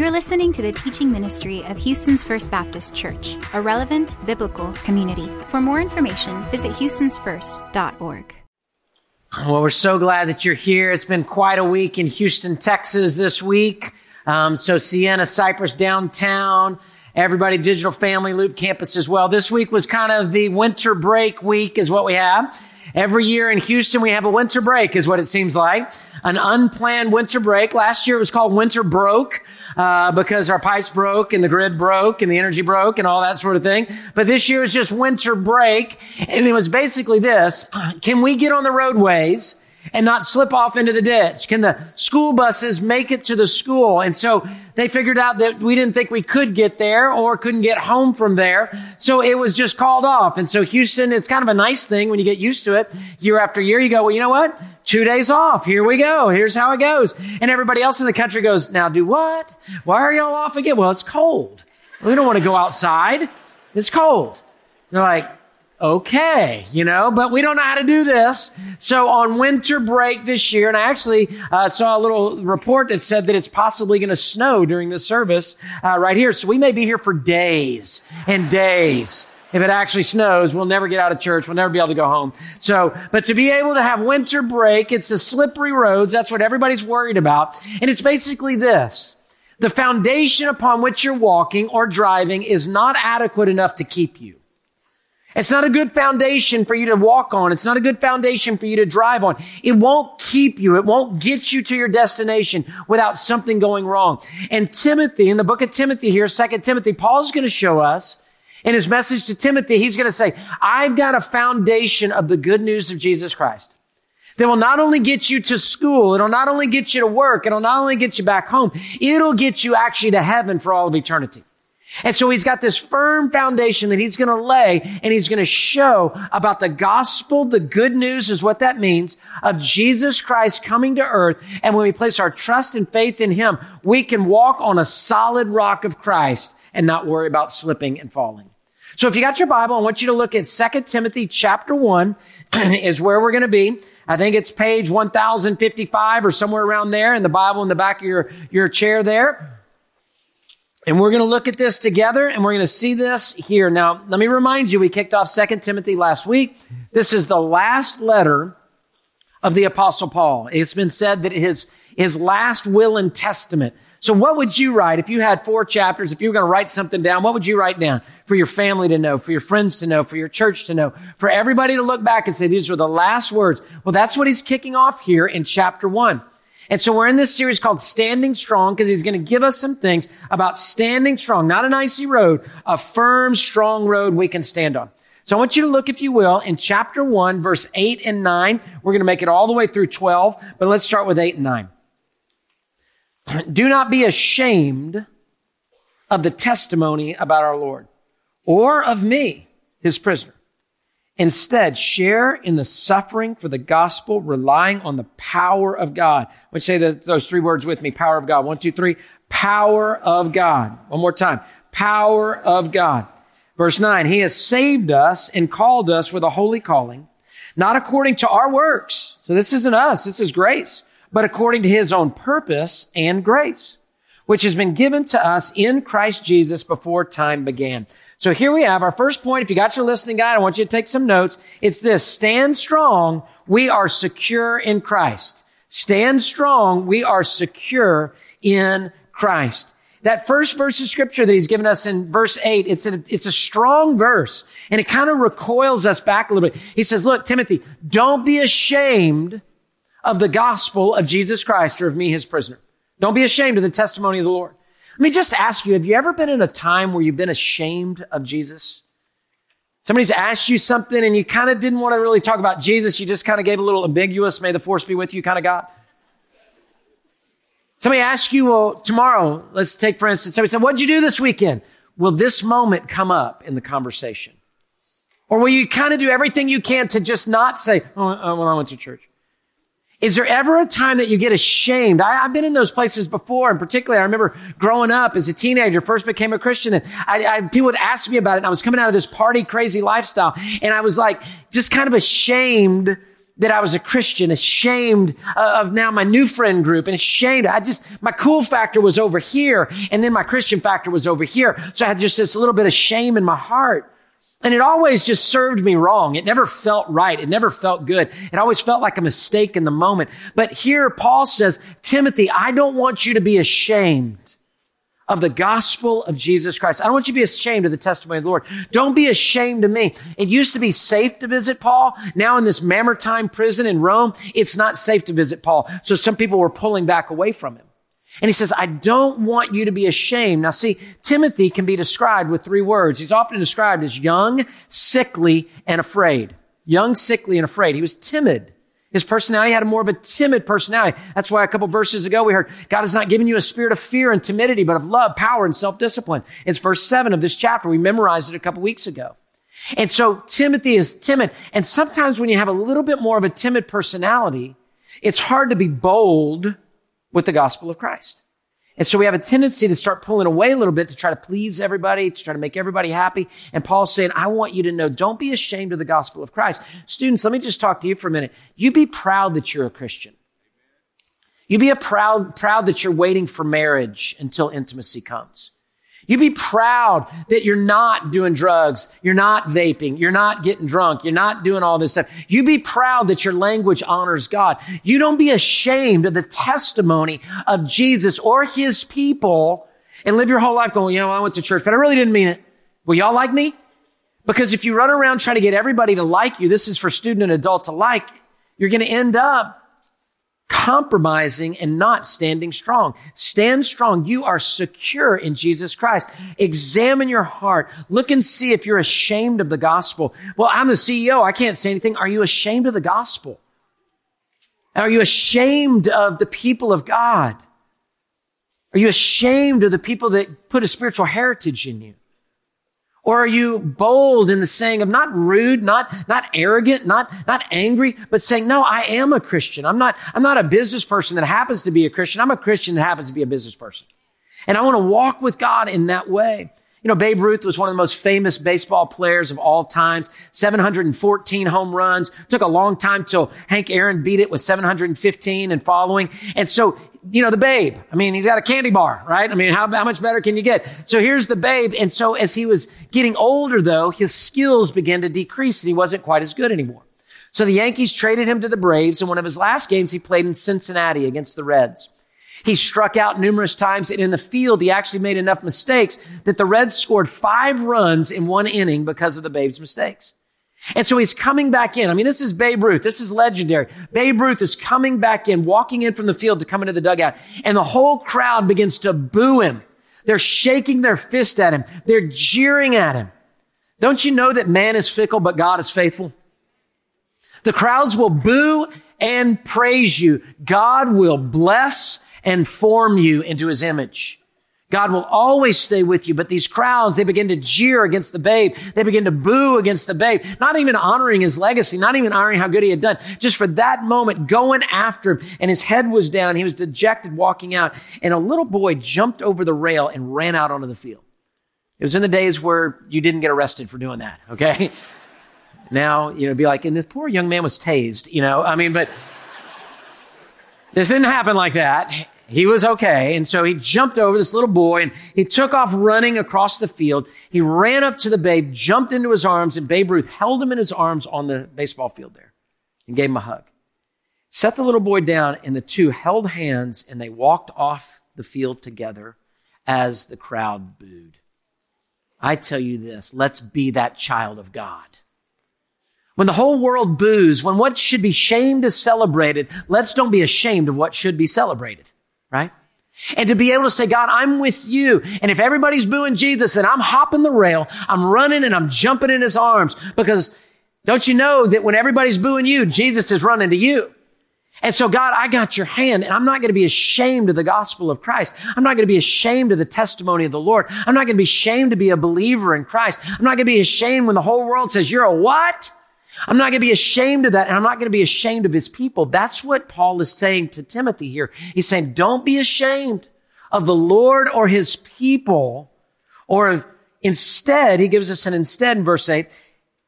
You're listening to the teaching ministry of Houston's First Baptist Church, a relevant biblical community. For more information, visit houstonsfirst.org. Well, we're so glad that you're here. It's been quite a week in Houston, Texas this week. Um, so Sienna, Cypress downtown, everybody, Digital Family Loop campus as well. This week was kind of the winter break week is what we have. Every year in Houston, we have a winter break is what it seems like. An unplanned winter break. Last year it was called winter broke, uh, because our pipes broke and the grid broke and the energy broke and all that sort of thing. But this year was just winter break. And it was basically this. Can we get on the roadways? And not slip off into the ditch? Can the school buses make it to the school? And so they figured out that we didn't think we could get there or couldn't get home from there. So it was just called off. And so Houston, it's kind of a nice thing when you get used to it. Year after year, you go, well, you know what? Two days off. Here we go. Here's how it goes. And everybody else in the country goes, now do what? Why are y'all off again? Well, it's cold. We don't want to go outside. It's cold. They're like, okay, you know, but we don't know how to do this. So on winter break this year, and I actually uh, saw a little report that said that it's possibly going to snow during the service uh, right here. So we may be here for days and days. If it actually snows, we'll never get out of church. We'll never be able to go home. So, but to be able to have winter break, it's the slippery roads. That's what everybody's worried about. And it's basically this. The foundation upon which you're walking or driving is not adequate enough to keep you. It's not a good foundation for you to walk on. It's not a good foundation for you to drive on. It won't keep you. It won't get you to your destination without something going wrong. And Timothy, in the book of Timothy here, second Timothy, Paul's going to show us in his message to Timothy, he's going to say, I've got a foundation of the good news of Jesus Christ that will not only get you to school, it'll not only get you to work, it'll not only get you back home, it'll get you actually to heaven for all of eternity. And so he's got this firm foundation that he's going to lay and he's going to show about the gospel. The good news is what that means of Jesus Christ coming to earth. And when we place our trust and faith in him, we can walk on a solid rock of Christ and not worry about slipping and falling. So if you got your Bible, I want you to look at 2 Timothy chapter 1 is where we're going to be. I think it's page 1055 or somewhere around there in the Bible in the back of your, your chair there. And we're going to look at this together and we're going to see this here. Now, let me remind you, we kicked off 2 Timothy last week. This is the last letter of the apostle Paul. It's been said that his, his last will and testament. So what would you write if you had four chapters? If you were going to write something down, what would you write down for your family to know, for your friends to know, for your church to know, for everybody to look back and say, these were the last words? Well, that's what he's kicking off here in chapter one. And so we're in this series called Standing Strong because he's going to give us some things about standing strong, not an icy road, a firm, strong road we can stand on. So I want you to look, if you will, in chapter one, verse eight and nine. We're going to make it all the way through 12, but let's start with eight and nine. Do not be ashamed of the testimony about our Lord or of me, his prisoner Instead, share in the suffering for the gospel, relying on the power of God. Would say the, those three words with me. Power of God. One, two, three. Power of God. One more time. Power of God. Verse nine. He has saved us and called us with a holy calling, not according to our works. So this isn't us. This is grace, but according to his own purpose and grace which has been given to us in Christ Jesus before time began. So here we have our first point. If you got your listening guide, I want you to take some notes. It's this, stand strong. We are secure in Christ. Stand strong. We are secure in Christ. That first verse of scripture that he's given us in verse eight, it's a, it's a strong verse and it kind of recoils us back a little bit. He says, look, Timothy, don't be ashamed of the gospel of Jesus Christ or of me, his prisoner. Don't be ashamed of the testimony of the Lord. Let me just ask you, have you ever been in a time where you've been ashamed of Jesus? Somebody's asked you something and you kind of didn't want to really talk about Jesus. You just kind of gave a little ambiguous, may the force be with you kind of God. Somebody asked you, well, tomorrow, let's take for instance, somebody said, what'd you do this weekend? Will this moment come up in the conversation? Or will you kind of do everything you can to just not say, oh, uh, well, I went to church. Is there ever a time that you get ashamed? I, have been in those places before, and particularly I remember growing up as a teenager, first became a Christian, and I, I, people would ask me about it, and I was coming out of this party crazy lifestyle, and I was like, just kind of ashamed that I was a Christian, ashamed uh, of now my new friend group and ashamed. I just, my cool factor was over here. And then my Christian factor was over here. So I had just this little bit of shame in my heart. And it always just served me wrong. It never felt right. It never felt good. It always felt like a mistake in the moment. But here Paul says, Timothy, I don't want you to be ashamed of the gospel of Jesus Christ. I don't want you to be ashamed of the testimony of the Lord. Don't be ashamed of me. It used to be safe to visit Paul. Now in this Mamertine prison in Rome, it's not safe to visit Paul. So some people were pulling back away from him. And he says, I don't want you to be ashamed. Now see, Timothy can be described with three words. He's often described as young, sickly, and afraid. Young, sickly, and afraid. He was timid. His personality had a more of a timid personality. That's why a couple verses ago we heard God has not given you a spirit of fear and timidity, but of love, power, and self-discipline. It's verse seven of this chapter. We memorized it a couple weeks ago. And so Timothy is timid. And sometimes when you have a little bit more of a timid personality, it's hard to be bold with the gospel of Christ. And so we have a tendency to start pulling away a little bit to try to please everybody, to try to make everybody happy. And Paul's saying, I want you to know, don't be ashamed of the gospel of Christ. Students, let me just talk to you for a minute. You be proud that you're a Christian. You be a proud, proud that you're waiting for marriage until intimacy comes. You be proud that you're not doing drugs. You're not vaping. You're not getting drunk. You're not doing all this stuff. You be proud that your language honors God. You don't be ashamed of the testimony of Jesus or his people and live your whole life going, you know, I went to church, but I really didn't mean it. Will y'all like me? Because if you run around trying to get everybody to like you, this is for student and adult to like, you're going to end up compromising and not standing strong. Stand strong. You are secure in Jesus Christ. Examine your heart. Look and see if you're ashamed of the gospel. Well, I'm the CEO. I can't say anything. Are you ashamed of the gospel? Are you ashamed of the people of God? Are you ashamed of the people that put a spiritual heritage in you? Or are you bold in the saying of not rude, not, not arrogant, not, not angry, but saying, no, I am a Christian. I'm not, I'm not a business person that happens to be a Christian. I'm a Christian that happens to be a business person. And I want to walk with God in that way. You know, Babe Ruth was one of the most famous baseball players of all times. 714 home runs. Took a long time till Hank Aaron beat it with 715 and following. And so you know, the babe. I mean, he's got a candy bar, right? I mean, how, how much better can you get? So here's the babe. And so as he was getting older, though, his skills began to decrease and he wasn't quite as good anymore. So the Yankees traded him to the Braves. And one of his last games, he played in Cincinnati against the Reds. He struck out numerous times and in the field, he actually made enough mistakes that the Reds scored five runs in one inning because of the Babe's mistakes. And so he's coming back in. I mean, this is Babe Ruth. This is legendary. Babe Ruth is coming back in, walking in from the field to come into the dugout. And the whole crowd begins to boo him. They're shaking their fist at him. They're jeering at him. Don't you know that man is fickle, but God is faithful? The crowds will boo and praise you. God will bless and form you into his image. God will always stay with you. But these crowds, they begin to jeer against the babe. They begin to boo against the babe, not even honoring his legacy, not even honoring how good he had done. Just for that moment, going after him. And his head was down. He was dejected walking out. And a little boy jumped over the rail and ran out onto the field. It was in the days where you didn't get arrested for doing that. Okay. Now, you know, be like, and this poor young man was tased, you know, I mean, but this didn't happen like that. He was okay. And so he jumped over this little boy and he took off running across the field. He ran up to the babe, jumped into his arms, and Babe Ruth held him in his arms on the baseball field there and gave him a hug. Set the little boy down and the two held hands and they walked off the field together as the crowd booed. I tell you this, let's be that child of God. When the whole world boos, when what should be shamed is celebrated, let's don't be ashamed of what should be celebrated right? And to be able to say, God, I'm with you. And if everybody's booing Jesus, then I'm hopping the rail. I'm running and I'm jumping in his arms because don't you know that when everybody's booing you, Jesus is running to you. And so God, I got your hand and I'm not going to be ashamed of the gospel of Christ. I'm not going to be ashamed of the testimony of the Lord. I'm not going to be ashamed to be a believer in Christ. I'm not going to be ashamed when the whole world says you're a what? I'm not going to be ashamed of that. And I'm not going to be ashamed of his people. That's what Paul is saying to Timothy here. He's saying, don't be ashamed of the Lord or his people. Or instead, he gives us an instead in verse 8.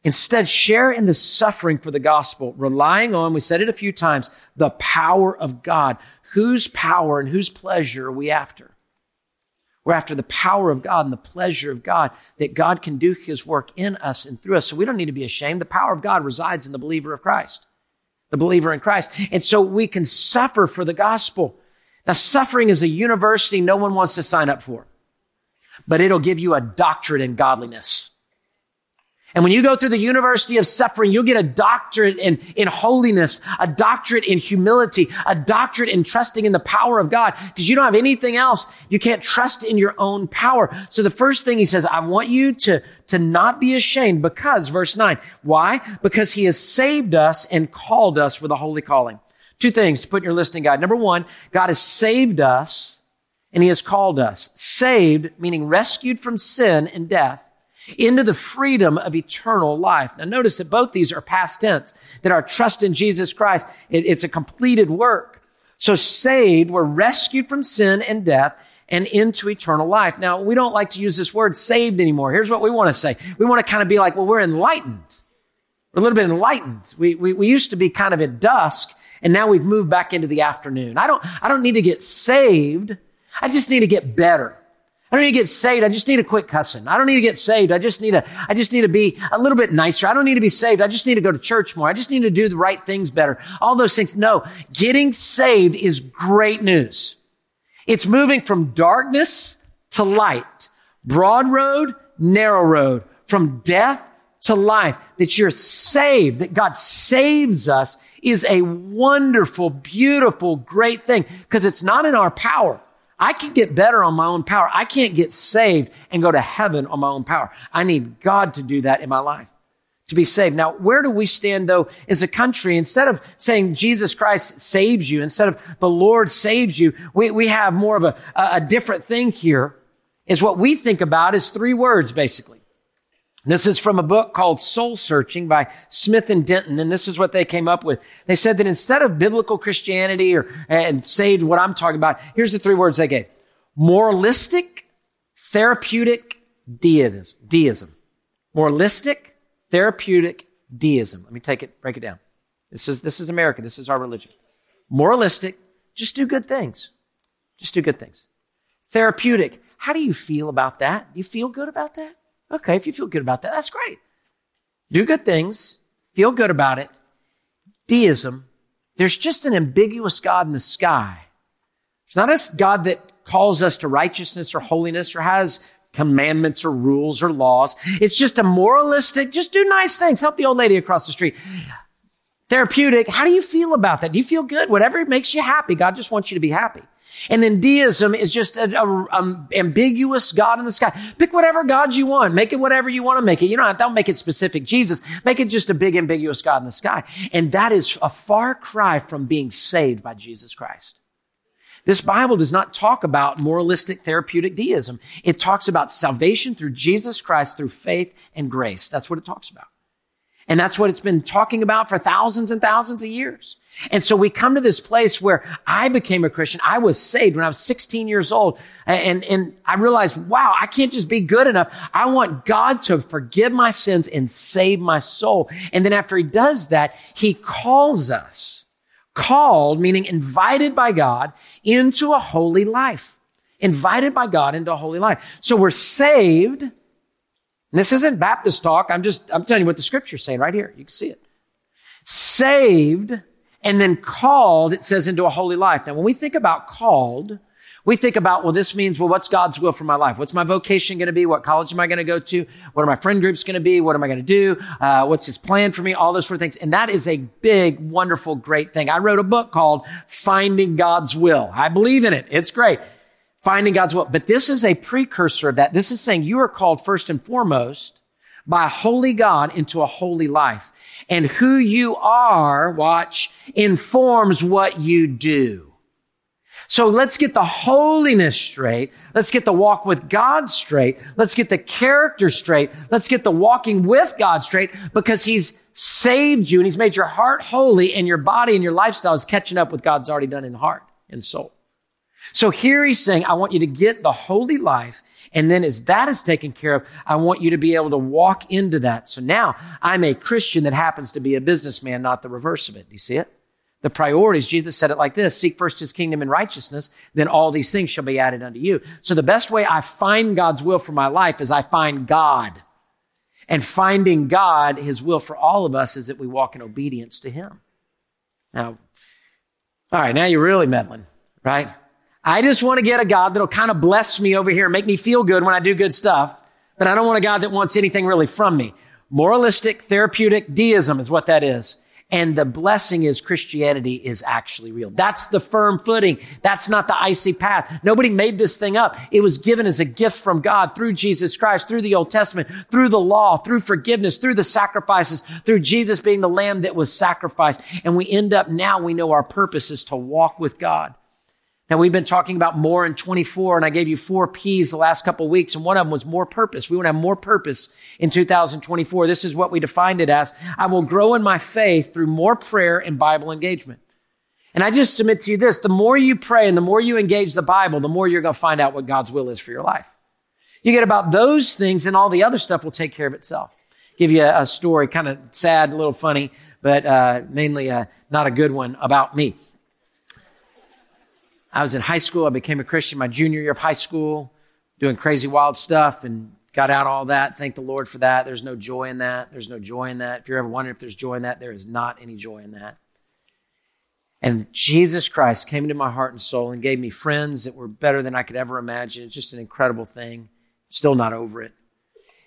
Instead, share in the suffering for the gospel, relying on, we said it a few times, the power of God. Whose power and whose pleasure are we after? We're after the power of God and the pleasure of God that God can do his work in us and through us. So we don't need to be ashamed. The power of God resides in the believer of Christ, the believer in Christ. And so we can suffer for the gospel. Now, suffering is a university no one wants to sign up for, but it'll give you a doctorate in godliness. And when you go through the University of Suffering, you'll get a doctorate in, in holiness, a doctorate in humility, a doctorate in trusting in the power of God. Because you don't have anything else. You can't trust in your own power. So the first thing he says, I want you to, to not be ashamed because, verse 9, why? Because he has saved us and called us for the holy calling. Two things to put in your listening guide. Number one, God has saved us and he has called us. Saved, meaning rescued from sin and death into the freedom of eternal life. Now notice that both these are past tense, that our trust in Jesus Christ, it, it's a completed work. So saved, we're rescued from sin and death and into eternal life. Now, we don't like to use this word saved anymore. Here's what we want to say. We want to kind of be like, well, we're enlightened. We're a little bit enlightened. We, we, we used to be kind of at dusk and now we've moved back into the afternoon. I don't, I don't need to get saved. I just need to get better. I don't need to get saved. I just need to quit cussing. I don't need to get saved. I just need to, I just need to be a little bit nicer. I don't need to be saved. I just need to go to church more. I just need to do the right things better. All those things. No, getting saved is great news. It's moving from darkness to light, broad road, narrow road, from death to life, that you're saved, that God saves us is a wonderful, beautiful, great thing because it's not in our power. I can get better on my own power. I can't get saved and go to heaven on my own power. I need God to do that in my life to be saved. Now, where do we stand though as a country? Instead of saying Jesus Christ saves you, instead of the Lord saves you, we, we have more of a, a different thing here is what we think about is three words basically. This is from a book called Soul Searching by Smith and Denton, and this is what they came up with. They said that instead of biblical Christianity or and saved what I'm talking about, here's the three words they gave: moralistic, therapeutic, deism. Deism. Moralistic, therapeutic, deism. Let me take it, break it down. This is this is America. This is our religion. Moralistic, just do good things. Just do good things. Therapeutic. How do you feel about that? Do you feel good about that? Okay, if you feel good about that, that's great. Do good things, feel good about it. Deism, there's just an ambiguous God in the sky. It's not a God that calls us to righteousness or holiness or has commandments or rules or laws. It's just a moralistic, just do nice things. Help the old lady across the street. Therapeutic. How do you feel about that? Do you feel good? Whatever makes you happy. God just wants you to be happy. And then deism is just an ambiguous God in the sky. Pick whatever God you want. Make it whatever you want to make it. You don't have to make it specific Jesus. Make it just a big ambiguous God in the sky. And that is a far cry from being saved by Jesus Christ. This Bible does not talk about moralistic therapeutic deism. It talks about salvation through Jesus Christ through faith and grace. That's what it talks about. And that's what it's been talking about for thousands and thousands of years. And so we come to this place where I became a Christian. I was saved when I was 16 years old. And, and I realized, wow, I can't just be good enough. I want God to forgive my sins and save my soul. And then after he does that, he calls us, called, meaning invited by God into a holy life. Invited by God into a holy life. So we're saved. And this isn't Baptist talk. I'm just, I'm telling you what the scripture's saying right here. You can see it. Saved and then called, it says, into a holy life. Now, when we think about called, we think about, well, this means, well, what's God's will for my life? What's my vocation going to be? What college am I going to go to? What are my friend groups going to be? What am I going to do? Uh, what's his plan for me? All those sort of things. And that is a big, wonderful, great thing. I wrote a book called Finding God's Will. I believe in it. It's great. Finding God's will. But this is a precursor of that. This is saying you are called first and foremost by a holy God into a holy life. And who you are, watch, informs what you do. So let's get the holiness straight. Let's get the walk with God straight. Let's get the character straight. Let's get the walking with God straight because he's saved you and he's made your heart holy and your body and your lifestyle is catching up with God's already done in the heart and soul. So here he's saying, I want you to get the holy life. And then as that is taken care of, I want you to be able to walk into that. So now I'm a Christian that happens to be a businessman, not the reverse of it. Do you see it? The priorities, Jesus said it like this, seek first his kingdom and righteousness, then all these things shall be added unto you. So the best way I find God's will for my life is I find God. And finding God, his will for all of us is that we walk in obedience to him. Now, all right, now you're really meddling, right? I just want to get a God that'll kind of bless me over here, and make me feel good when I do good stuff. But I don't want a God that wants anything really from me. Moralistic, therapeutic deism is what that is. And the blessing is Christianity is actually real. That's the firm footing. That's not the icy path. Nobody made this thing up. It was given as a gift from God through Jesus Christ, through the Old Testament, through the law, through forgiveness, through the sacrifices, through Jesus being the lamb that was sacrificed. And we end up now we know our purpose is to walk with God. Now we've been talking about more in 24 and I gave you four P's the last couple of weeks and one of them was more purpose. We want to have more purpose in 2024. This is what we defined it as. I will grow in my faith through more prayer and Bible engagement. And I just submit to you this, the more you pray and the more you engage the Bible, the more you're going to find out what God's will is for your life. You get about those things and all the other stuff will take care of itself. Give you a, a story, kind of sad, a little funny, but uh, mainly uh, not a good one about me. I was in high school. I became a Christian my junior year of high school, doing crazy wild stuff and got out all that. Thank the Lord for that. There's no joy in that. There's no joy in that. If you're ever wondering if there's joy in that, there is not any joy in that. And Jesus Christ came into my heart and soul and gave me friends that were better than I could ever imagine. It's just an incredible thing. Still not over it.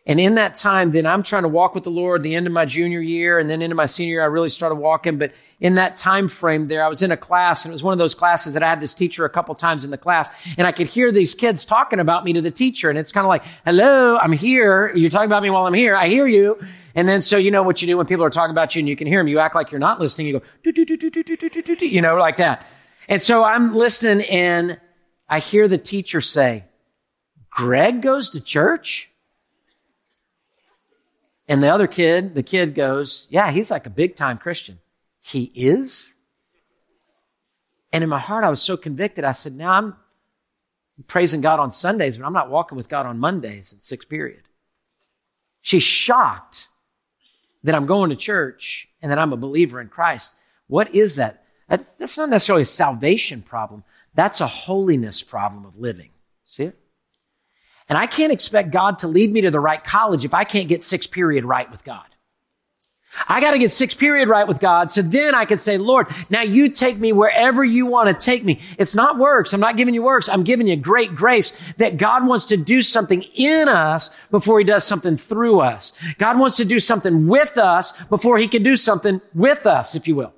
And in that time, then I'm trying to walk with the Lord the end of my junior year and then into my senior year, I really started walking. But in that time frame there, I was in a class and it was one of those classes that I had this teacher a couple times in the class and I could hear these kids talking about me to the teacher. And it's kind of like, hello, I'm here. You're talking about me while I'm here. I hear you. And then so you know what you do when people are talking about you and you can hear them. You act like you're not listening. You go, do, do, do, do, do, do, do, do, you know, like that. And so I'm listening and I hear the teacher say, Gregg goes to church? And the other kid, the kid goes, yeah, he's like a big time Christian. He is? And in my heart, I was so convicted. I said, now I'm praising God on Sundays, but I'm not walking with God on Mondays in sixth period. She's shocked that I'm going to church and that I'm a believer in Christ. What is that? that that's not necessarily a salvation problem. That's a holiness problem of living. See it? And I can't expect God to lead me to the right college if I can't get sixth period right with God. I got to get sixth period right with God. So then I can say, Lord, now you take me wherever you want to take me. It's not works. I'm not giving you works. I'm giving you great grace that God wants to do something in us before he does something through us. God wants to do something with us before he can do something with us, if you will.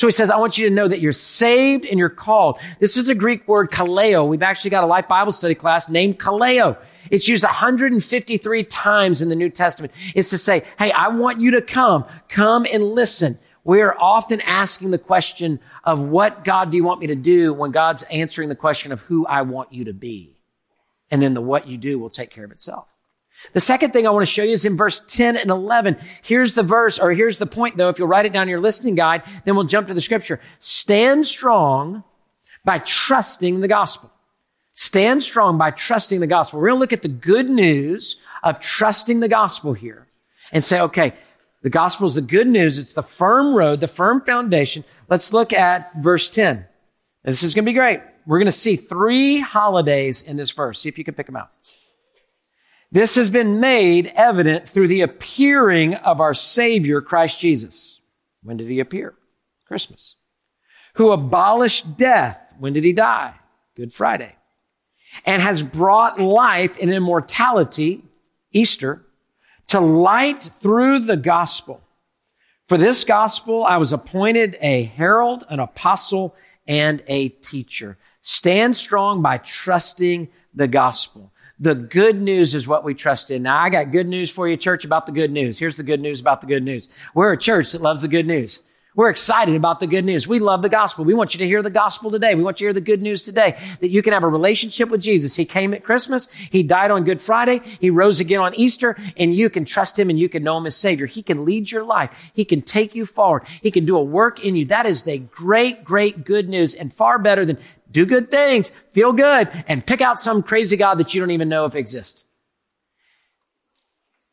So he says, I want you to know that you're saved and you're called. This is a Greek word, kaleo. We've actually got a life Bible study class named kaleo. It's used 153 times in the New Testament. It's to say, hey, I want you to come, come and listen. We are often asking the question of what God do you want me to do when God's answering the question of who I want you to be. And then the what you do will take care of itself. The second thing I want to show you is in verse 10 and 11. Here's the verse, or here's the point though. If you'll write it down in your listening guide, then we'll jump to the scripture. Stand strong by trusting the gospel. Stand strong by trusting the gospel. We're going to look at the good news of trusting the gospel here and say, okay, the gospel is the good news. It's the firm road, the firm foundation. Let's look at verse 10. this is going to be great. We're going to see three holidays in this verse. See if you can pick them out. This has been made evident through the appearing of our Savior, Christ Jesus. When did he appear? Christmas. Who abolished death. When did he die? Good Friday. And has brought life and immortality, Easter, to light through the gospel. For this gospel, I was appointed a herald, an apostle, and a teacher. Stand strong by trusting the gospel. The good news is what we trust in. Now, I got good news for you, church, about the good news. Here's the good news about the good news. We're a church that loves the good news. We're excited about the good news. We love the gospel. We want you to hear the gospel today. We want you to hear the good news today that you can have a relationship with Jesus. He came at Christmas. He died on Good Friday. He rose again on Easter and you can trust him and you can know him as Savior. He can lead your life. He can take you forward. He can do a work in you. That is the great, great good news and far better than do good things, feel good, and pick out some crazy God that you don't even know if exists.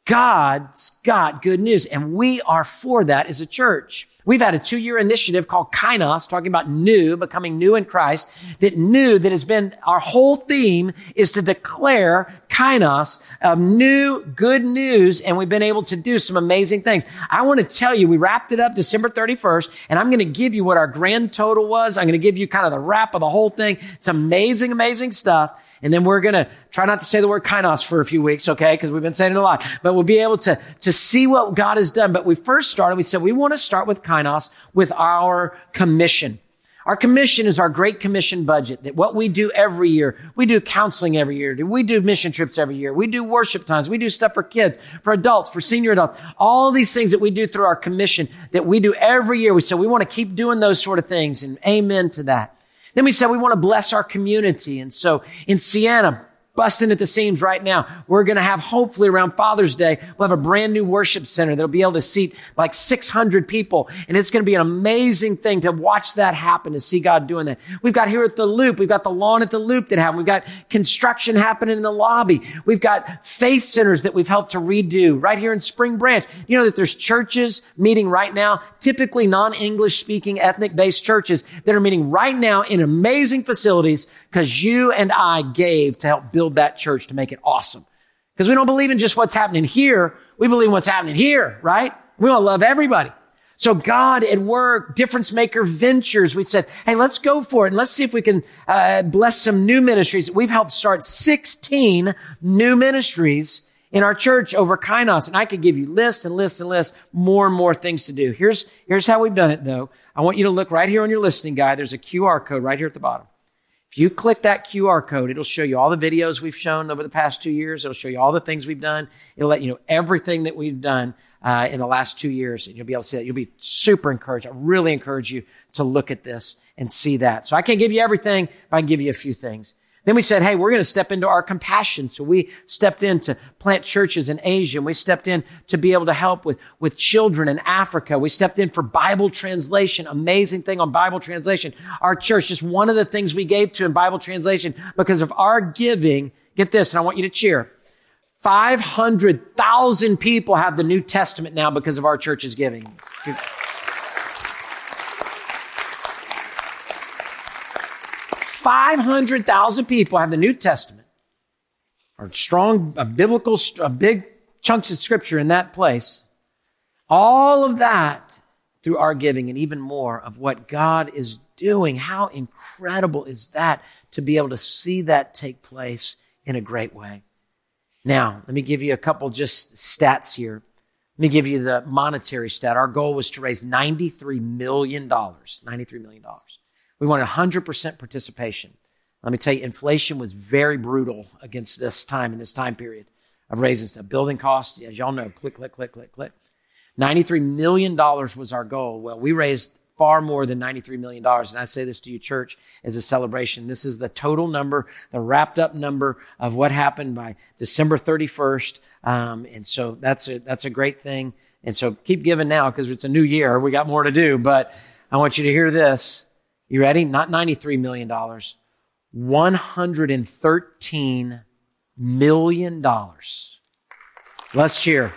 God's got good news and we are for that as a church. We've had a two year initiative called Kainos, talking about new, becoming new in Christ, that new, that has been our whole theme is to declare Kainos, of new good news. And we've been able to do some amazing things. I want to tell you, we wrapped it up December 31st and I'm going to give you what our grand total was. I'm going to give you kind of the wrap of the whole thing. It's amazing, amazing stuff. And then we're going to try not to say the word kainos for a few weeks, okay? Because we've been saying it a lot. But we'll be able to, to see what God has done. But we first started, we said we want to start with kainos with our commission. Our commission is our great commission budget that what we do every year. We do counseling every year. We do mission trips every year. We do worship times. We do stuff for kids, for adults, for senior adults. All these things that we do through our commission that we do every year. We said we want to keep doing those sort of things and amen to that. Then we said we want to bless our community. And so in Sienna, busting at the seams right now. We're going to have hopefully around Father's Day, we'll have a brand new worship center that'll be able to seat like 600 people. And it's going to be an amazing thing to watch that happen, to see God doing that. We've got here at the Loop, we've got the lawn at the Loop that happened. We've got construction happening in the lobby. We've got faith centers that we've helped to redo right here in Spring Branch. You know that there's churches meeting right now, typically non-English speaking ethnic based churches that are meeting right now in amazing facilities because you and I gave to help build that church to make it awesome. Because we don't believe in just what's happening here. We believe in what's happening here, right? We want to love everybody. So God at work, difference maker ventures. We said, Hey, let's go for it. And let's see if we can uh, bless some new ministries. We've helped start 16 new ministries in our church over Kainos. And I could give you lists and lists and lists, more and more things to do. Here's, here's how we've done it though. I want you to look right here on your listening guide. There's a QR code right here at the bottom. If you click that QR code, it'll show you all the videos we've shown over the past two years. It'll show you all the things we've done. It'll let you know everything that we've done uh, in the last two years, and you'll be able to see that. You'll be super encouraged. I really encourage you to look at this and see that. So I can't give you everything, but I can give you a few things. Then we said, hey, we're going to step into our compassion. So we stepped in to plant churches in Asia. And we stepped in to be able to help with, with children in Africa. We stepped in for Bible translation. Amazing thing on Bible translation. Our church, just one of the things we gave to in Bible translation because of our giving. Get this, and I want you to cheer. 500,000 people have the New Testament now because of our church's giving. 500,000 people have the New Testament, or strong, a biblical, a big chunks of scripture in that place. All of that through our giving and even more of what God is doing. How incredible is that to be able to see that take place in a great way? Now, let me give you a couple just stats here. Let me give you the monetary stat. Our goal was to raise $93 million. $93 million. We wanted 100% participation. Let me tell you, inflation was very brutal against this time in this time period of raising stuff. Building costs, as y'all know, click, click, click, click, click. $93 million was our goal. Well, we raised far more than $93 million. And I say this to you, church, as a celebration. This is the total number, the wrapped up number of what happened by December 31st. Um, and so that's a, that's a great thing. And so keep giving now because it's a new year. We got more to do, but I want you to hear this. You ready? Not $93 million. $113 million. Let's cheer.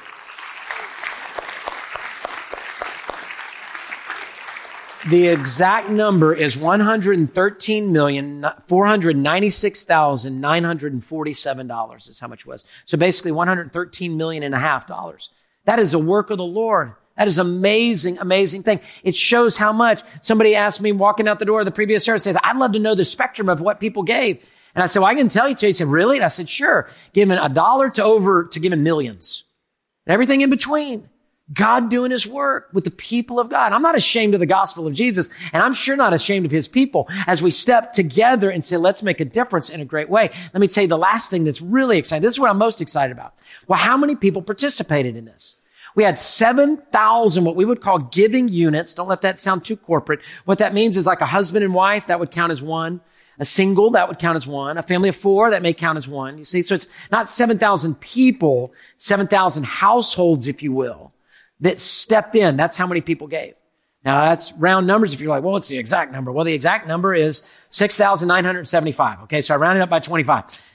The exact number is one hundred thirteen million four hundred ninety six thousand nine hundred forty seven dollars is how much it was. So basically one hundred thirteen million and a half dollars. That is a work of the Lord. That is amazing, amazing thing. It shows how much somebody asked me walking out the door of the previous service, says, I'd love to know the spectrum of what people gave. And I said, well, I can tell you. He said, really? And I said, sure. Giving a dollar to over to giving millions and everything in between. God doing his work with the people of God. I'm not ashamed of the gospel of Jesus, and I'm sure not ashamed of his people as we step together and say, let's make a difference in a great way. Let me tell you the last thing that's really exciting. This is what I'm most excited about. Well, how many people participated in this? We had 7,000 what we would call giving units. Don't let that sound too corporate. What that means is like a husband and wife, that would count as one. A single, that would count as one. A family of four, that may count as one. You see, so it's not 7,000 people, 7,000 households, if you will, that stepped in. That's how many people gave. Now that's round numbers. If you're like, well, what's the exact number? Well, the exact number is 6,975. Okay. So I rounded up by 25.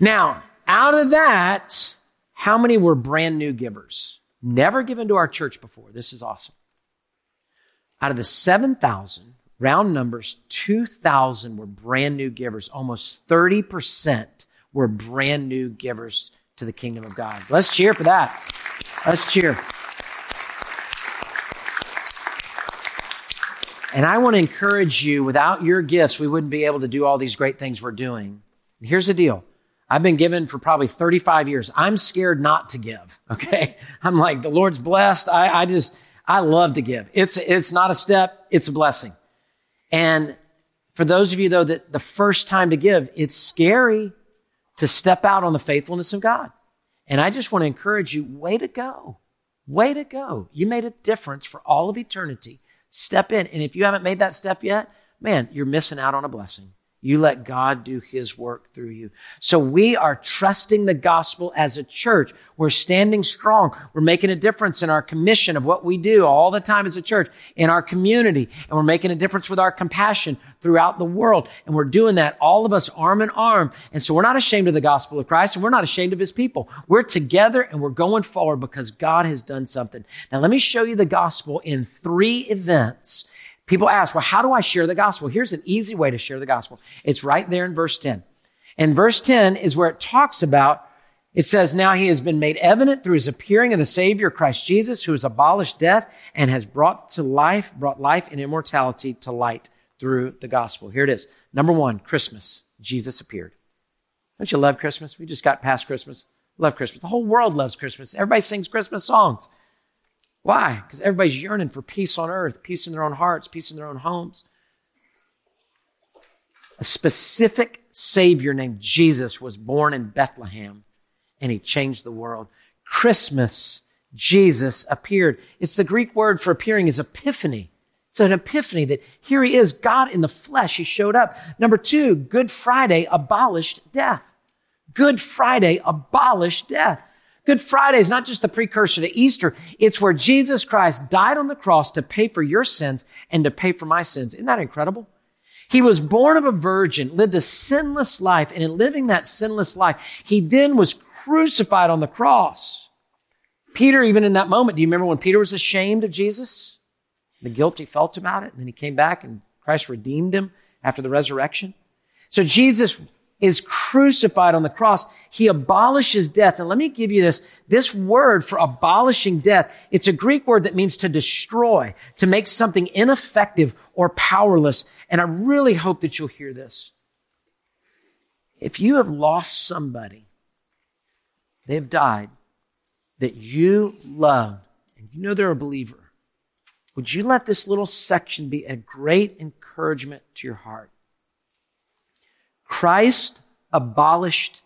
Now, out of that, how many were brand new givers? Never given to our church before. This is awesome. Out of the 7,000, round numbers, 2,000 were brand new givers. Almost 30% were brand new givers to the kingdom of God. Let's cheer for that. Let's cheer. And I want to encourage you, without your gifts, we wouldn't be able to do all these great things we're doing. And here's the deal. I've been given for probably 35 years. I'm scared not to give. Okay. I'm like, the Lord's blessed. I, I just, I love to give. It's, it's not a step. It's a blessing. And for those of you though that the first time to give, it's scary to step out on the faithfulness of God. And I just want to encourage you, way to go. Way to go. You made a difference for all of eternity. Step in. And if you haven't made that step yet, man, you're missing out on a blessing. You let God do his work through you. So we are trusting the gospel as a church. We're standing strong. We're making a difference in our commission of what we do all the time as a church in our community. And we're making a difference with our compassion throughout the world. And we're doing that, all of us arm in arm. And so we're not ashamed of the gospel of Christ and we're not ashamed of his people. We're together and we're going forward because God has done something. Now let me show you the gospel in three events People ask, well, how do I share the gospel? Here's an easy way to share the gospel. It's right there in verse 10. And verse 10 is where it talks about, it says, now he has been made evident through his appearing of the Savior Christ Jesus, who has abolished death and has brought to life, brought life and immortality to light through the gospel. Here it is. Number one, Christmas. Jesus appeared. Don't you love Christmas? We just got past Christmas. Love Christmas. The whole world loves Christmas. Everybody sings Christmas songs. Why? Because everybody's yearning for peace on earth, peace in their own hearts, peace in their own homes. A specific Savior named Jesus was born in Bethlehem and he changed the world. Christmas, Jesus appeared. It's the Greek word for appearing is epiphany. It's an epiphany that here he is, God in the flesh. He showed up. Number two, Good Friday abolished death. Good Friday abolished death. Good Friday is not just the precursor to Easter. It's where Jesus Christ died on the cross to pay for your sins and to pay for my sins. Isn't that incredible? He was born of a virgin, lived a sinless life, and in living that sinless life, he then was crucified on the cross. Peter, even in that moment, do you remember when Peter was ashamed of Jesus? The guilt he felt about it, and then he came back and Christ redeemed him after the resurrection. So Jesus is crucified on the cross. He abolishes death. And let me give you this. This word for abolishing death, it's a Greek word that means to destroy, to make something ineffective or powerless. And I really hope that you'll hear this. If you have lost somebody, they have died, that you love, and you know they're a believer, would you let this little section be a great encouragement to your heart? Christ abolished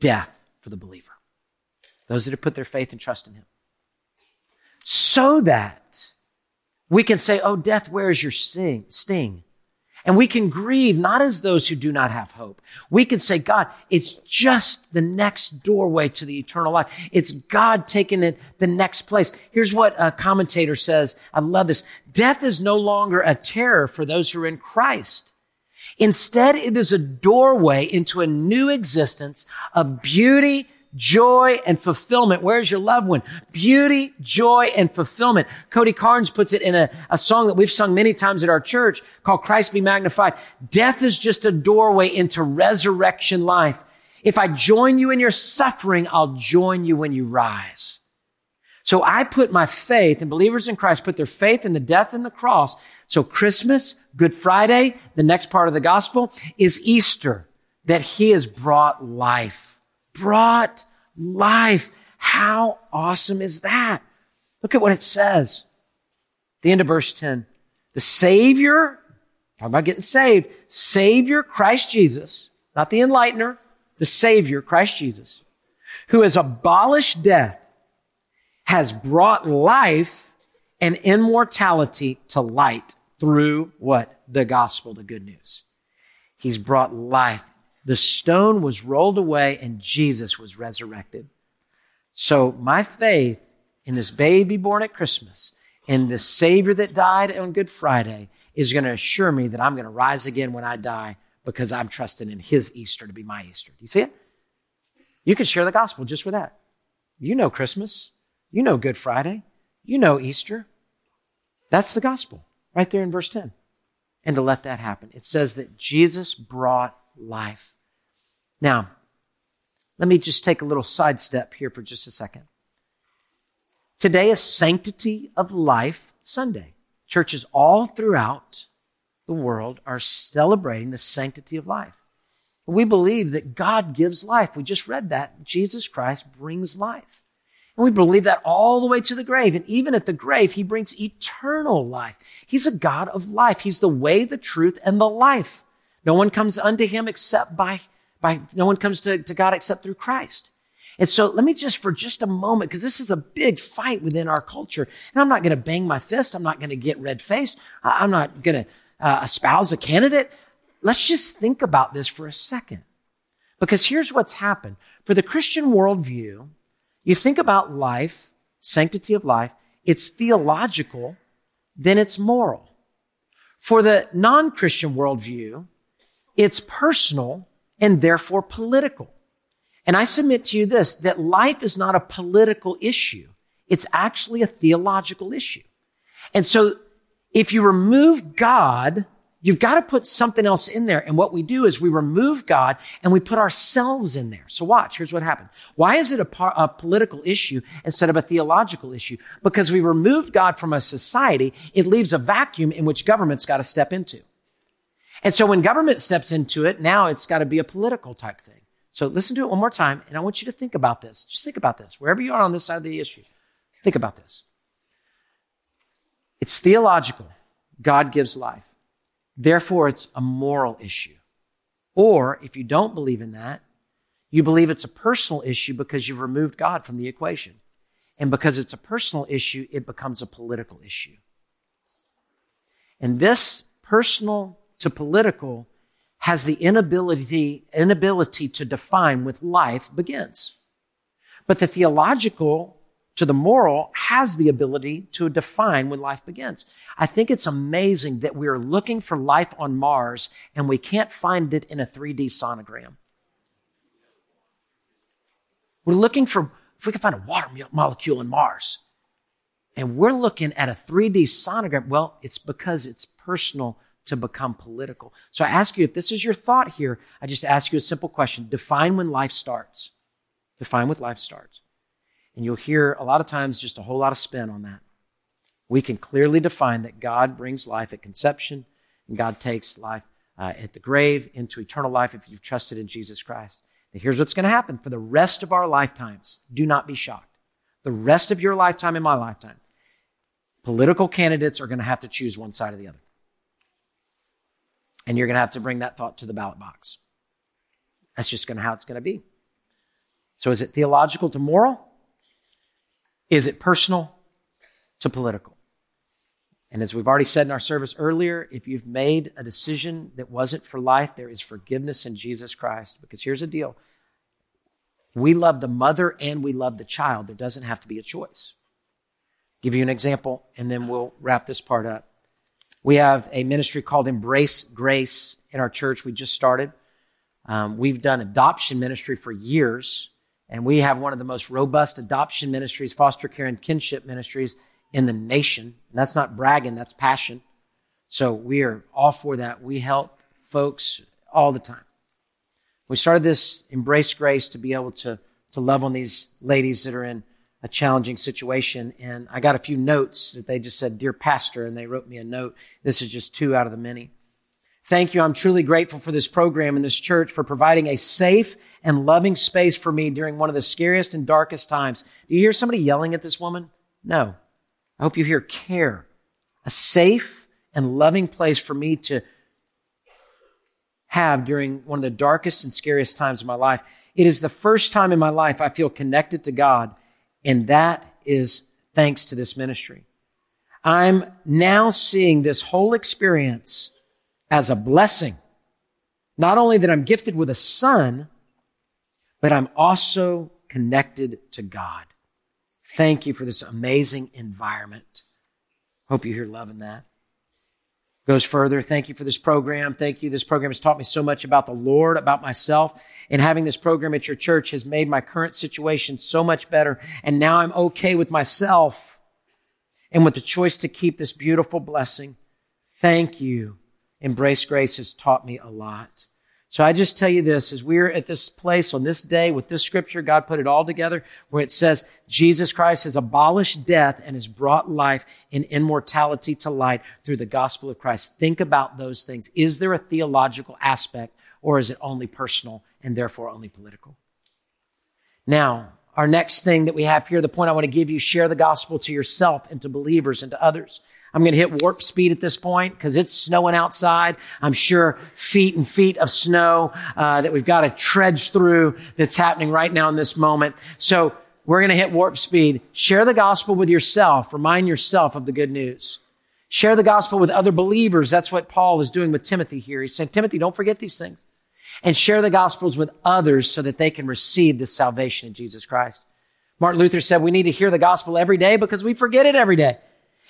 death for the believer, those that have put their faith and trust in him, so that we can say, Oh, death, where is your sting? And we can grieve not as those who do not have hope. We can say, God, it's just the next doorway to the eternal life. It's God taking it the next place. Here's what a commentator says. I love this. Death is no longer a terror for those who are in Christ. Instead, it is a doorway into a new existence of beauty, joy, and fulfillment. Where's your loved one? Beauty, joy, and fulfillment. Cody Carnes puts it in a, a song that we've sung many times at our church called Christ be magnified. Death is just a doorway into resurrection life. If I join you in your suffering, I'll join you when you rise. So I put my faith, and believers in Christ put their faith in the death and the cross. So Christmas, Good Friday, the next part of the gospel is Easter, that he has brought life. Brought life. How awesome is that? Look at what it says. The end of verse 10. The Savior, talking about getting saved, Savior Christ Jesus, not the enlightener, the Savior Christ Jesus, who has abolished death has brought life and immortality to light through what? The gospel, the good news. He's brought life. The stone was rolled away and Jesus was resurrected. So my faith in this baby born at Christmas and the Savior that died on Good Friday is going to assure me that I'm going to rise again when I die because I'm trusting in His Easter to be my Easter. Do you see it? You can share the gospel just for that. You know Christmas. You know Good Friday. You know Easter. That's the gospel right there in verse 10. And to let that happen, it says that Jesus brought life. Now, let me just take a little sidestep here for just a second. Today is Sanctity of Life Sunday. Churches all throughout the world are celebrating the sanctity of life. We believe that God gives life. We just read that. Jesus Christ brings life. And we believe that all the way to the grave. And even at the grave, he brings eternal life. He's a God of life. He's the way, the truth, and the life. No one comes unto him except by, by no one comes to, to God except through Christ. And so let me just for just a moment, because this is a big fight within our culture. And I'm not going to bang my fist. I'm not going to get red faced. I'm not going to uh, espouse a candidate. Let's just think about this for a second. Because here's what's happened. For the Christian worldview, you think about life, sanctity of life, it's theological, then it's moral. For the non-Christian worldview, it's personal and therefore political. And I submit to you this, that life is not a political issue. It's actually a theological issue. And so if you remove God, you've got to put something else in there. And what we do is we remove God and we put ourselves in there. So watch, here's what happened. Why is it a, par- a political issue instead of a theological issue? Because we removed God from a society. It leaves a vacuum in which government's got to step into. And so when government steps into it, now it's got to be a political type thing. So listen to it one more time, and I want you to think about this. Just think about this. Wherever you are on this side of the issue, think about this. It's theological. God gives life. Therefore, it's a moral issue. Or if you don't believe in that, you believe it's a personal issue because you've removed God from the equation. And because it's a personal issue, it becomes a political issue. And this personal to political has the inability, inability to define with life begins. But the theological to the moral has the ability to define when life begins. I think it's amazing that we're looking for life on Mars and we can't find it in a 3D sonogram. We're looking for, if we can find a water molecule in Mars, and we're looking at a 3D sonogram, well, it's because it's personal to become political. So I ask you, if this is your thought here, I just ask you a simple question. Define when life starts. Define when life starts. And you'll hear a lot of times just a whole lot of spin on that. We can clearly define that God brings life at conception and God takes life uh, at the grave into eternal life if you've trusted in Jesus Christ. And here's what's going to happen for the rest of our lifetimes. Do not be shocked. The rest of your lifetime and my lifetime, political candidates are going to have to choose one side or the other. And you're going to have to bring that thought to the ballot box. That's just going to how it's going to be. So is it theological to moral? Is it personal to political? And as we've already said in our service earlier, if you've made a decision that wasn't for life, there is forgiveness in Jesus Christ. Because here's the deal. We love the mother and we love the child. There doesn't have to be a choice. I'll give you an example and then we'll wrap this part up. We have a ministry called Embrace Grace in our church. We just started. Um, we've done adoption ministry for years, and we have one of the most robust adoption ministries, foster care and kinship ministries in the nation. And that's not bragging, that's passion. So we are all for that. We help folks all the time. We started this Embrace Grace to be able to, to love on these ladies that are in a challenging situation. And I got a few notes that they just said, Dear Pastor, and they wrote me a note. This is just two out of the many. Thank you. I'm truly grateful for this program and this church for providing a safe and loving space for me during one of the scariest and darkest times. Do you hear somebody yelling at this woman? No. I hope you hear care. A safe and loving place for me to have during one of the darkest and scariest times of my life. It is the first time in my life I feel connected to God and that is thanks to this ministry. I'm now seeing this whole experience as a blessing. Not only that I'm gifted with a son, but I'm also connected to God. Thank you for this amazing environment. Hope you're loving that. Goes further. Thank you for this program. Thank you. This program has taught me so much about the Lord, about myself. And having this program at your church has made my current situation so much better. And now I'm okay with myself and with the choice to keep this beautiful blessing. Thank you. Embrace Grace has taught me a lot. So I just tell you this, as we're at this place on this day with this scripture, God put it all together where it says Jesus Christ has abolished death and has brought life and immortality to light through the gospel of Christ. Think about those things. Is there a theological aspect or is it only personal and therefore only political? Now, our next thing that we have here, the point I want to give you, share the gospel to yourself and to believers and to others. I'm going to hit warp speed at this point because it's snowing outside. I'm sure feet and feet of snow uh, that we've got to trudge through that's happening right now in this moment. So we're going to hit warp speed. Share the gospel with yourself. Remind yourself of the good news. Share the gospel with other believers. That's what Paul is doing with Timothy here. He's saying, Timothy, don't forget these things and share the gospels with others so that they can receive the salvation in Jesus Christ. Martin Luther said we need to hear the gospel every day because we forget it every day.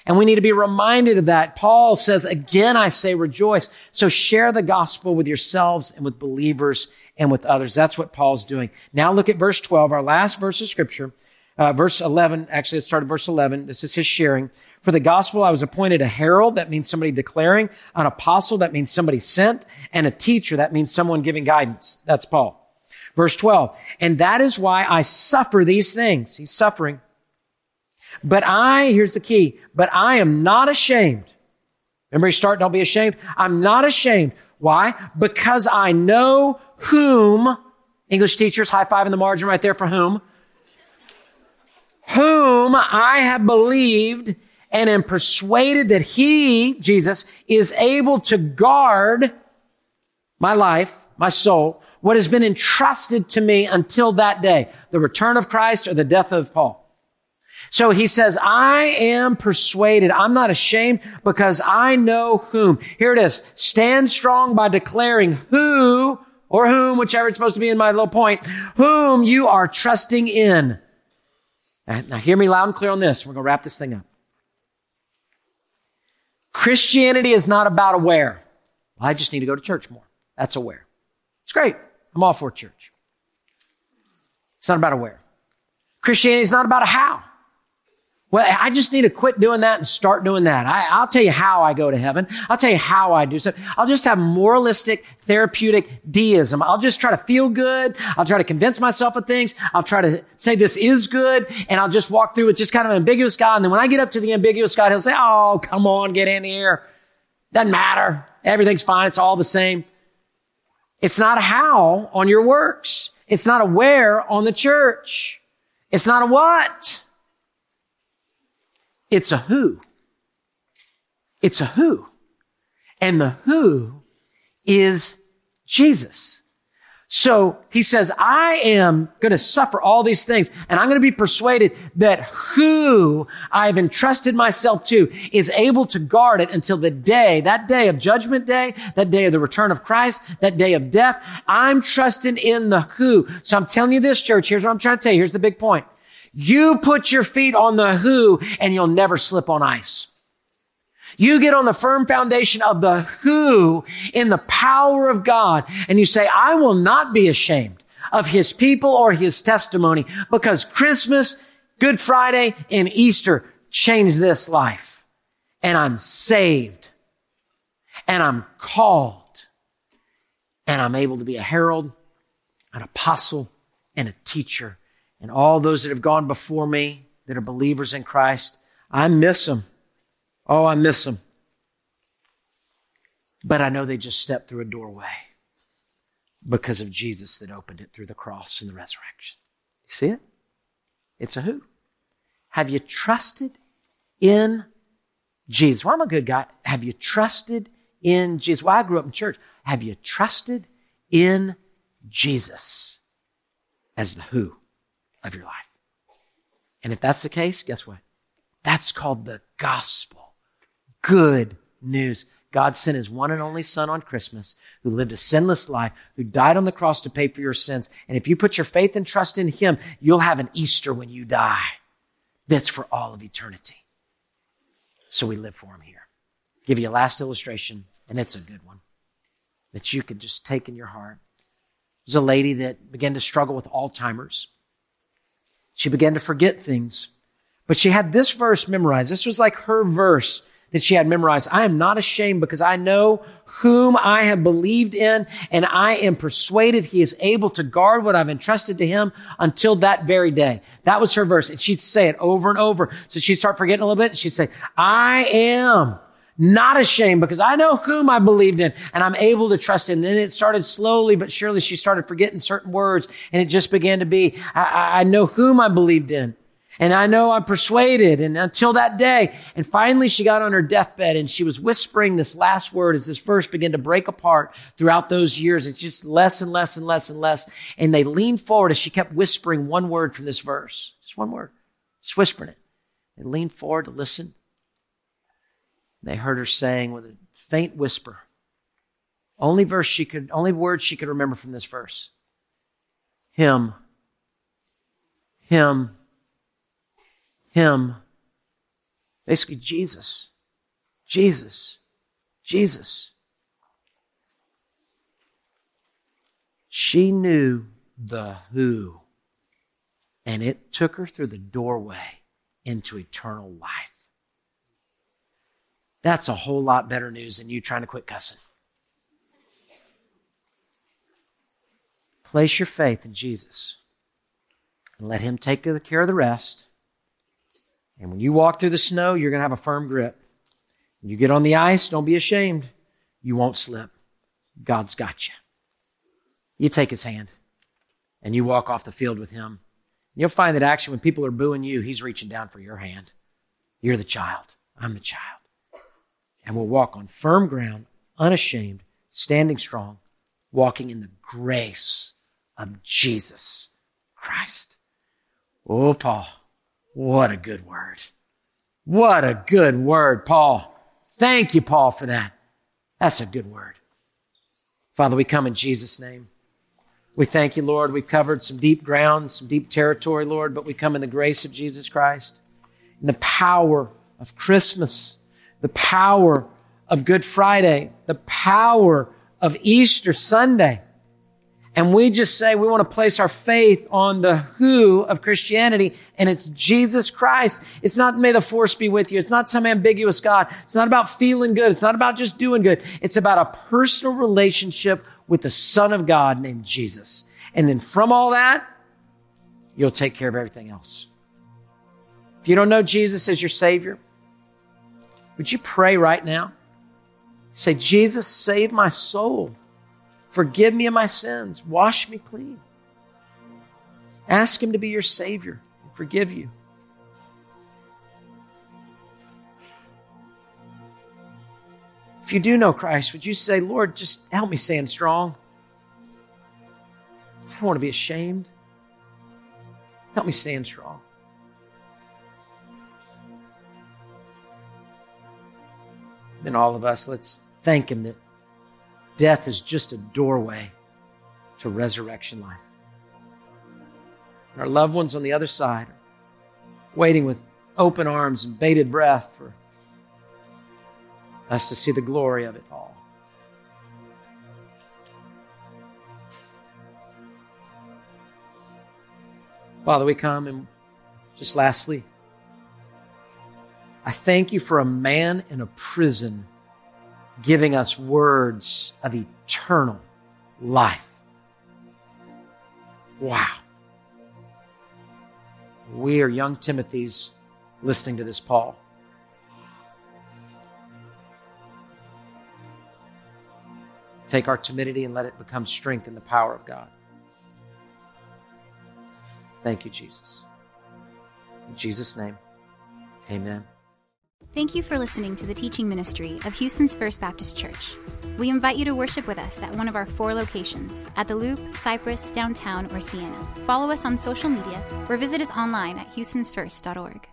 And we need to be reminded of that. Paul says, again, I say rejoice. So share the gospel with yourselves and with believers and with others. That's what Paul's doing. Now look at verse 12, our last verse of scripture. Uh, verse 11, actually, it started verse 11. This is his sharing. For the gospel, I was appointed a herald. That means somebody declaring. An apostle. That means somebody sent. And a teacher. That means someone giving guidance. That's Paul. Verse 12. And that is why I suffer these things. He's suffering. But I, here's the key, but I am not ashamed. Remember, you start, don't be ashamed. I'm not ashamed. Why? Because I know whom, English teachers, high five in the margin right there for whom, whom I have believed and am persuaded that he, Jesus, is able to guard my life, my soul, what has been entrusted to me until that day, the return of Christ or the death of Paul. So he says, I am persuaded. I'm not ashamed because I know whom. Here it is. Stand strong by declaring who or whom, whichever it's supposed to be in my little point, whom you are trusting in. Now, hear me loud and clear on this. We're going to wrap this thing up. Christianity is not about aware. Well, I just need to go to church more. That's aware. It's great. I'm all for church. It's not about aware. Christianity is not about a how. Well, I just need to quit doing that and start doing that. I, will tell you how I go to heaven. I'll tell you how I do so. I'll just have moralistic, therapeutic deism. I'll just try to feel good. I'll try to convince myself of things. I'll try to say this is good and I'll just walk through with just kind of an ambiguous God. And then when I get up to the ambiguous God, he'll say, Oh, come on, get in here. Doesn't matter. Everything's fine. It's all the same. It's not a how on your works. It's not a where on the church. It's not a what. It's a who. It's a who. And the who is Jesus. So he says, I am going to suffer all these things and I'm going to be persuaded that who I've entrusted myself to is able to guard it until the day, that day of judgment day, that day of the return of Christ, that day of death. I'm trusting in the who. So I'm telling you this, church. Here's what I'm trying to tell you. Here's the big point. You put your feet on the who and you'll never slip on ice. You get on the firm foundation of the who in the power of God and you say, I will not be ashamed of his people or his testimony because Christmas, Good Friday, and Easter changed this life. And I'm saved. And I'm called. And I'm able to be a herald, an apostle, and a teacher and all those that have gone before me that are believers in Christ. I miss them. Oh, I miss them. But I know they just stepped through a doorway because of Jesus that opened it through the cross and the resurrection. You see it? It's a who. Have you trusted in Jesus? Well, I'm a good guy. Have you trusted in Jesus? Well, I grew up in church. Have you trusted in Jesus as the who? Of your life. And if that's the case, guess what? That's called the gospel. Good news. God sent his one and only son on Christmas who lived a sinless life, who died on the cross to pay for your sins. And if you put your faith and trust in him, you'll have an Easter when you die. That's for all of eternity. So we live for him here. Give you a last illustration, and it's a good one that you could just take in your heart. There's a lady that began to struggle with Alzheimer's. She began to forget things, but she had this verse memorized. This was like her verse that she had memorized. I am not ashamed because I know whom I have believed in and I am persuaded he is able to guard what I've entrusted to him until that very day. That was her verse. And she'd say it over and over. So she'd start forgetting a little bit. And she'd say, I am not ashamed because I know whom I believed in and I'm able to trust in. And then it started slowly, but surely she started forgetting certain words and it just began to be, I, I know whom I believed in. And I know I'm persuaded. And until that day, and finally she got on her deathbed and she was whispering this last word as this verse began to break apart throughout those years. It's just less and less and less and less. And they leaned forward as she kept whispering one word from this verse. Just one word. Just whispering it. They leaned forward to listen. They heard her saying with a faint whisper, only verse she could, only words she could remember from this verse. Him. Him him. Basically, Jesus. Jesus. Jesus. She knew the who, and it took her through the doorway into eternal life. That's a whole lot better news than you trying to quit cussing. Place your faith in Jesus and let Him take care of the rest. And when you walk through the snow, you're going to have a firm grip. When you get on the ice, don't be ashamed. You won't slip. God's got you. You take his hand and you walk off the field with him. You'll find that actually when people are booing you, he's reaching down for your hand. You're the child. I'm the child. And we'll walk on firm ground, unashamed, standing strong, walking in the grace of Jesus Christ. Oh, Paul. What a good word. What a good word, Paul. Thank you, Paul, for that. That's a good word. Father, we come in Jesus' name. We thank you, Lord. We've covered some deep ground, some deep territory, Lord, but we come in the grace of Jesus Christ, in the power of Christmas, the power of Good Friday, the power of Easter Sunday. And we just say we want to place our faith on the who of Christianity, and it's Jesus Christ. It's not may the force be with you. It's not some ambiguous God. It's not about feeling good. It's not about just doing good. It's about a personal relationship with the Son of God named Jesus. And then from all that, you'll take care of everything else. If you don't know Jesus as your Savior, would you pray right now? Say, Jesus, save my soul. Forgive me of my sins. Wash me clean. Ask Him to be your Savior and forgive you. If you do know Christ, would you say, Lord, just help me stand strong? I don't want to be ashamed. Help me stand strong. Then all of us, let's thank Him that Death is just a doorway to resurrection life. And our loved ones on the other side are waiting with open arms and bated breath for us to see the glory of it all. Father, we come and just lastly, I thank you for a man in a prison giving us words of eternal life. Wow. We are young Timothy's listening to this, Paul. Take our timidity and let it become strength in the power of God. Thank you, Jesus. In Jesus' name, amen. Thank you for listening to the teaching ministry of Houston's First Baptist Church. We invite you to worship with us at one of our four locations at the Loop, Cypress, Downtown, or Sienna. Follow us on social media or visit us online at houstonsfirst.org.